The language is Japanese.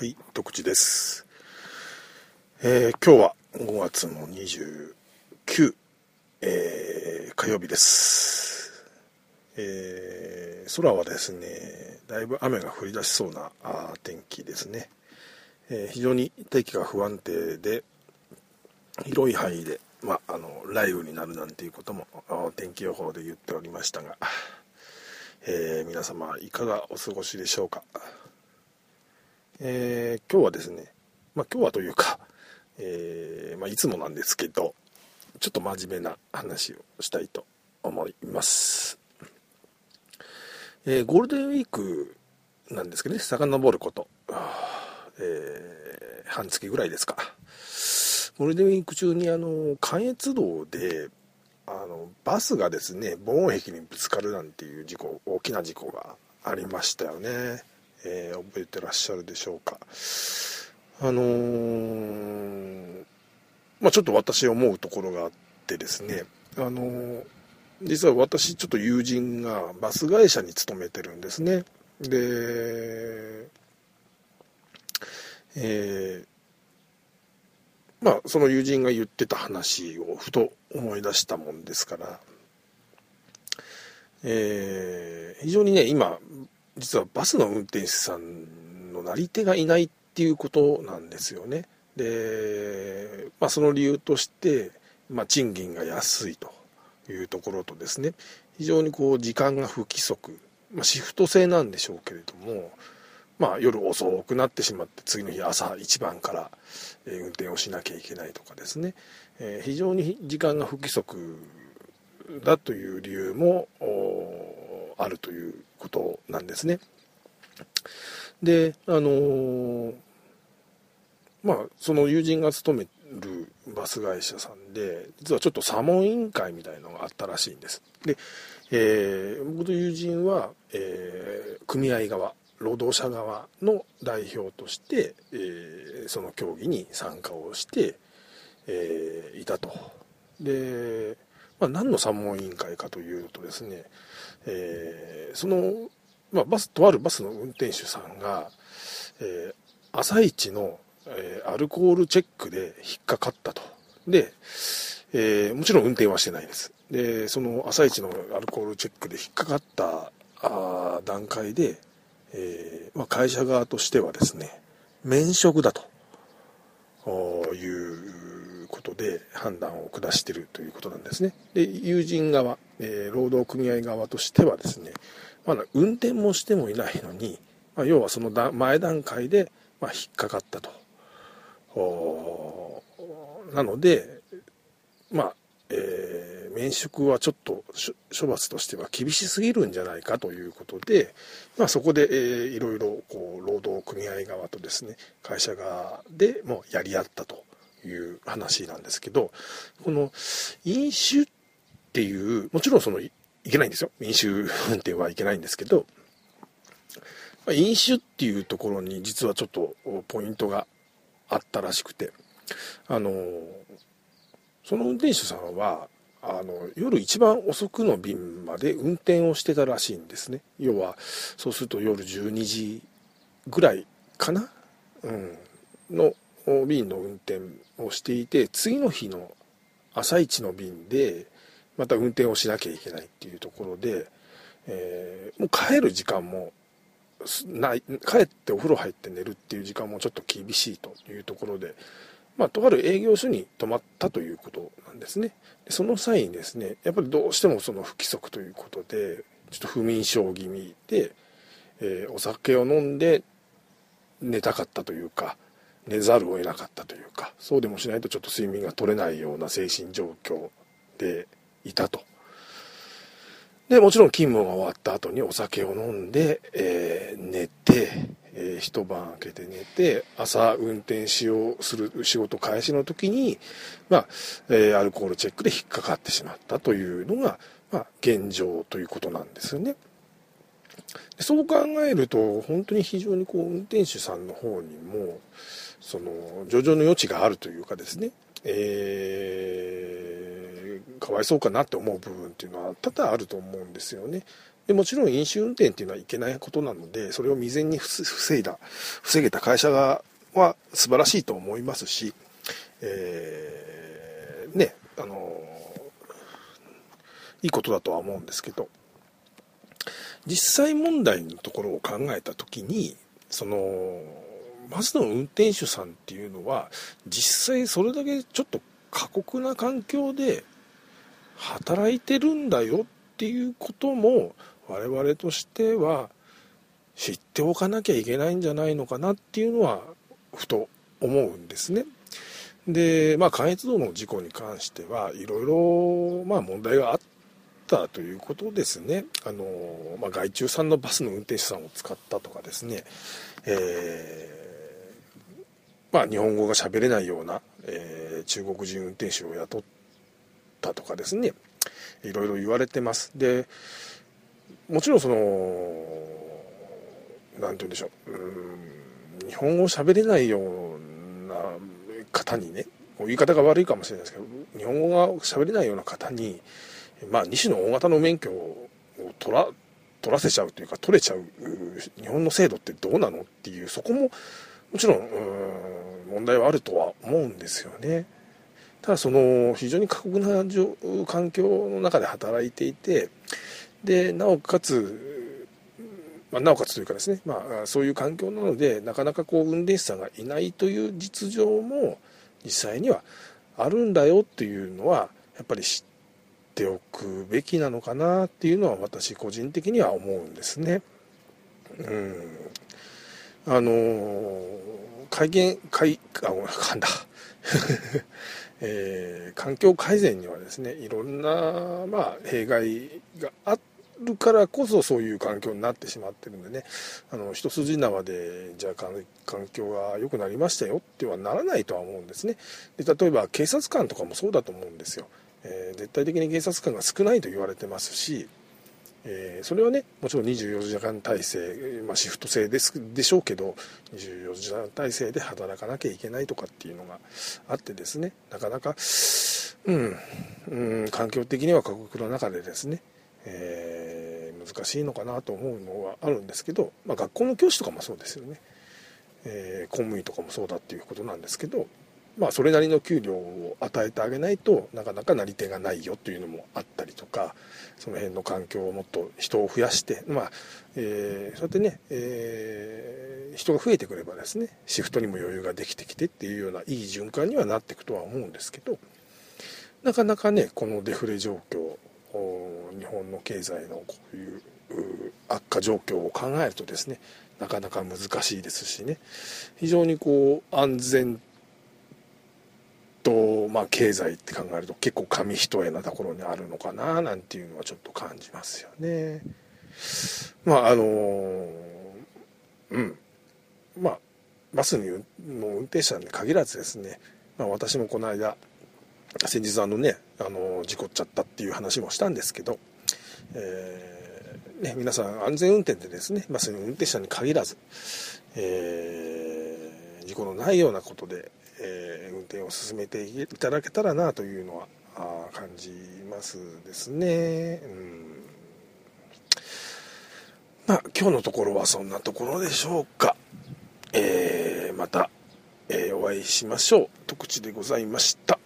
はい、徳地です。えー今日は5月の29、えー火曜日です。えー空はですね、だいぶ雨が降り出しそうなあ天気ですね。えー非常に大気が不安定で、広い範囲で、まあ、あの雷雨になるなんていうことも天気予報で言っておりましたが、えー皆様いかがお過ごしでしょうか。えー今日はですね、まあ、今日はというか、えーまあ、いつもなんですけどちょっと真面目な話をしたいと思います、えーゴールデンウィークなんですけどね遡ること、え半月ぐらいですか。ゴールデンウィーク中にあの関越道であのバスがですね防音壁にぶつかるなんていう事故大きな事故がありましたよね、えー覚えてらっしゃるでしょうか。あのーまあちょっと私思うところがあってですね。あのー実は私ちょっと友人がバス会社に勤めてるんですね。でえーまあその友人が言ってた話をふと思い出したもんですから。えー非常にね今実はバスの運転手さんのなり手がいないっていうことなんですよね。で、まあ、その理由として、まあ、賃金が安いというところとですね非常にこう時間が不規則、まあ、シフト制なんでしょうけれども、まあ、夜遅くなってしまって次の日朝一番から、え運転をしなきゃいけないとかですね、え非常に時間が不規則だという理由もあるということなんですね。であのーまあその友人が勤めるバス会社さんで実はちょっと査問委員会みたいのがあったらしいんです。で、えー僕と友人は、えー組合側労働者側の代表として、えーその協議に参加をして、えーいたと。で、まあ、何の参問委員会かというとですね、えーその、まあ、バスとあるバスの運転手さんが、えー朝一の、えーアルコールチェックで引っかかったと。で、えーもちろん運転はしてないです。で、その朝一のアルコールチェックで引っかかったあ段階で、えーまあ、会社側としてはですね、免職だとおいうことで判断を下しているということなんですね。で、友人側、えー労働組合側としてはですね、まだ運転もしてもいないのに、まあ、要はその前段階で、まあ、引っかかったと。なので、まあ、えー免職はちょっと処処罰としては厳しすぎるんじゃないかということで、まあ、そこで、えーいろいろこう労働組合側とですね会社側でもやり合ったという話なんですけどこの飲酒っていうもちろんそのいいけないんですよ。飲酒運転はいけないんですけどま飲酒っていうところに実はちょっとポイントがあったらしくてあのその運転手さんはあの夜一番遅くの便まで運転をしてたらしいんですね。要はそうすると夜12時ぐらいかな、うん、の便の運転をしていて次の日の朝一の便でまた運転をしなきゃいけないっていうところで、えーもう帰る時間もない帰ってお風呂入って寝るっていう時間もちょっと厳しいというところで、まあ、とある営業所に泊まったということなんですね。でその際にですね、やっぱりどうしてもその不規則ということで、ちょっと不眠症気味で、えーお酒を飲んで寝たかったというか、寝ざるを得なかったというか、そうでもしないとちょっと睡眠が取れないような精神状況でいたと。で、もちろん勤務が終わった後にお酒を飲んで、えー寝て、えー一晩明けて寝て、朝運転しようする仕事開始の時に、まあ、えーアルコールチェックで引っかかってしまったというのが、まあ、現状ということなんですよね。でそう考えると、本当に非常にこう、運転手さんの方にも、その、上々の余地があるというかですね、えーかわいそうかなって思う部分っていうのは多々あると思うんですよね。でもちろん飲酒運転っていうのはいけないことなのでそれを未然に防いだ防げた会社がは素晴らしいと思いますし、えー、ねあのいいことだとは思うんですけど実際問題のところを考えた時にそのバスの運転手さんっていうのは実際それだけちょっと過酷な環境で働いてるんだよっていうことも我々としては知っておかなきゃいけないんじゃないのかなっていうのはふと思うんですね。で、まあ、関越道の事故に関してはいろいろ、ま、問題があったということですね。あの、まあ、外注さんのバスの運転手さんを使ったとかですね、えー、まあ、日本語が喋れないような、えー、中国人運転手を雇ったとかですね、いろいろ言われてます。で、もちろんその、何て言うんでしょう、うん日本語を喋れないような方にね、言い方が悪いかもしれないですけど、日本語が喋れないような方に、まあ、2種の大型の免許を取ら取らせちゃうというか取れちゃう日本の制度ってどうなのっていうそこももちろん問題はあるとは思うんですよね。ただその非常に過酷な環境の中で働いていてでなおかつ、まあ、なおかつというかですね、まあ、そういう環境なのでなかなかこう運転手さんがいないという実情も実際にはあるんだよっていうのはやっぱり知っておくべきなのかなっていうのは私個人的には思うんですね。うん。あの改元改あごめん噛んだ。えー、環境改善にはですねいろんな、まあ、弊害があるからこそそういう環境になってしまってるんでね。あの一筋縄でじゃあ環境が良くなりましたよってはならないとは思うんですね。で例えば警察官とかもそうだと思うんですよ。えー、絶対的に警察官が少ないと言われてますし、えー、それはねもちろん24時間体制、まあ、シフト制ですでしょうけど24時間体制で働かなきゃいけないとかっていうのがあってですねなかなか、うん、うん、環境的には過酷な中でですね、えー、難しいのかなと思うのはあるんですけど、まあ、学校の教師とかもそうですよね、えー、公務員とかもそうだっていうことなんですけどまあ、それなりの給料を与えてあげないとなかなかなり手がないよというのもあったりとかその辺の環境をもっと人を増やして、まあえー、そうやってね、えー、人が増えてくればですねシフトにも余裕ができてきてっていうようないい循環にはなっていくとは思うんですけどなかなかねこのデフレ状況日本の経済のこういう悪化状況を考えるとですねなかなか難しいですしね非常にこう安全と、まあ、経済って考えると結構紙一重なところにあるのかななんていうのはちょっと感じますよね。まああのうんまあバスの運転手さんに限らずですね、まあ、私もこの間先日あのねあの事故っちゃったっていう話もしたんですけど、えーね、皆さん安全運転でですねバスの運転手さんに限らず、えー、事故のないようなことでえー、運転を進めていただけたらなというのはあ感じますですね。うんまあ、今日のところはそんなところでしょうか。えー、また、えー、お会いしましょう。特地でございました。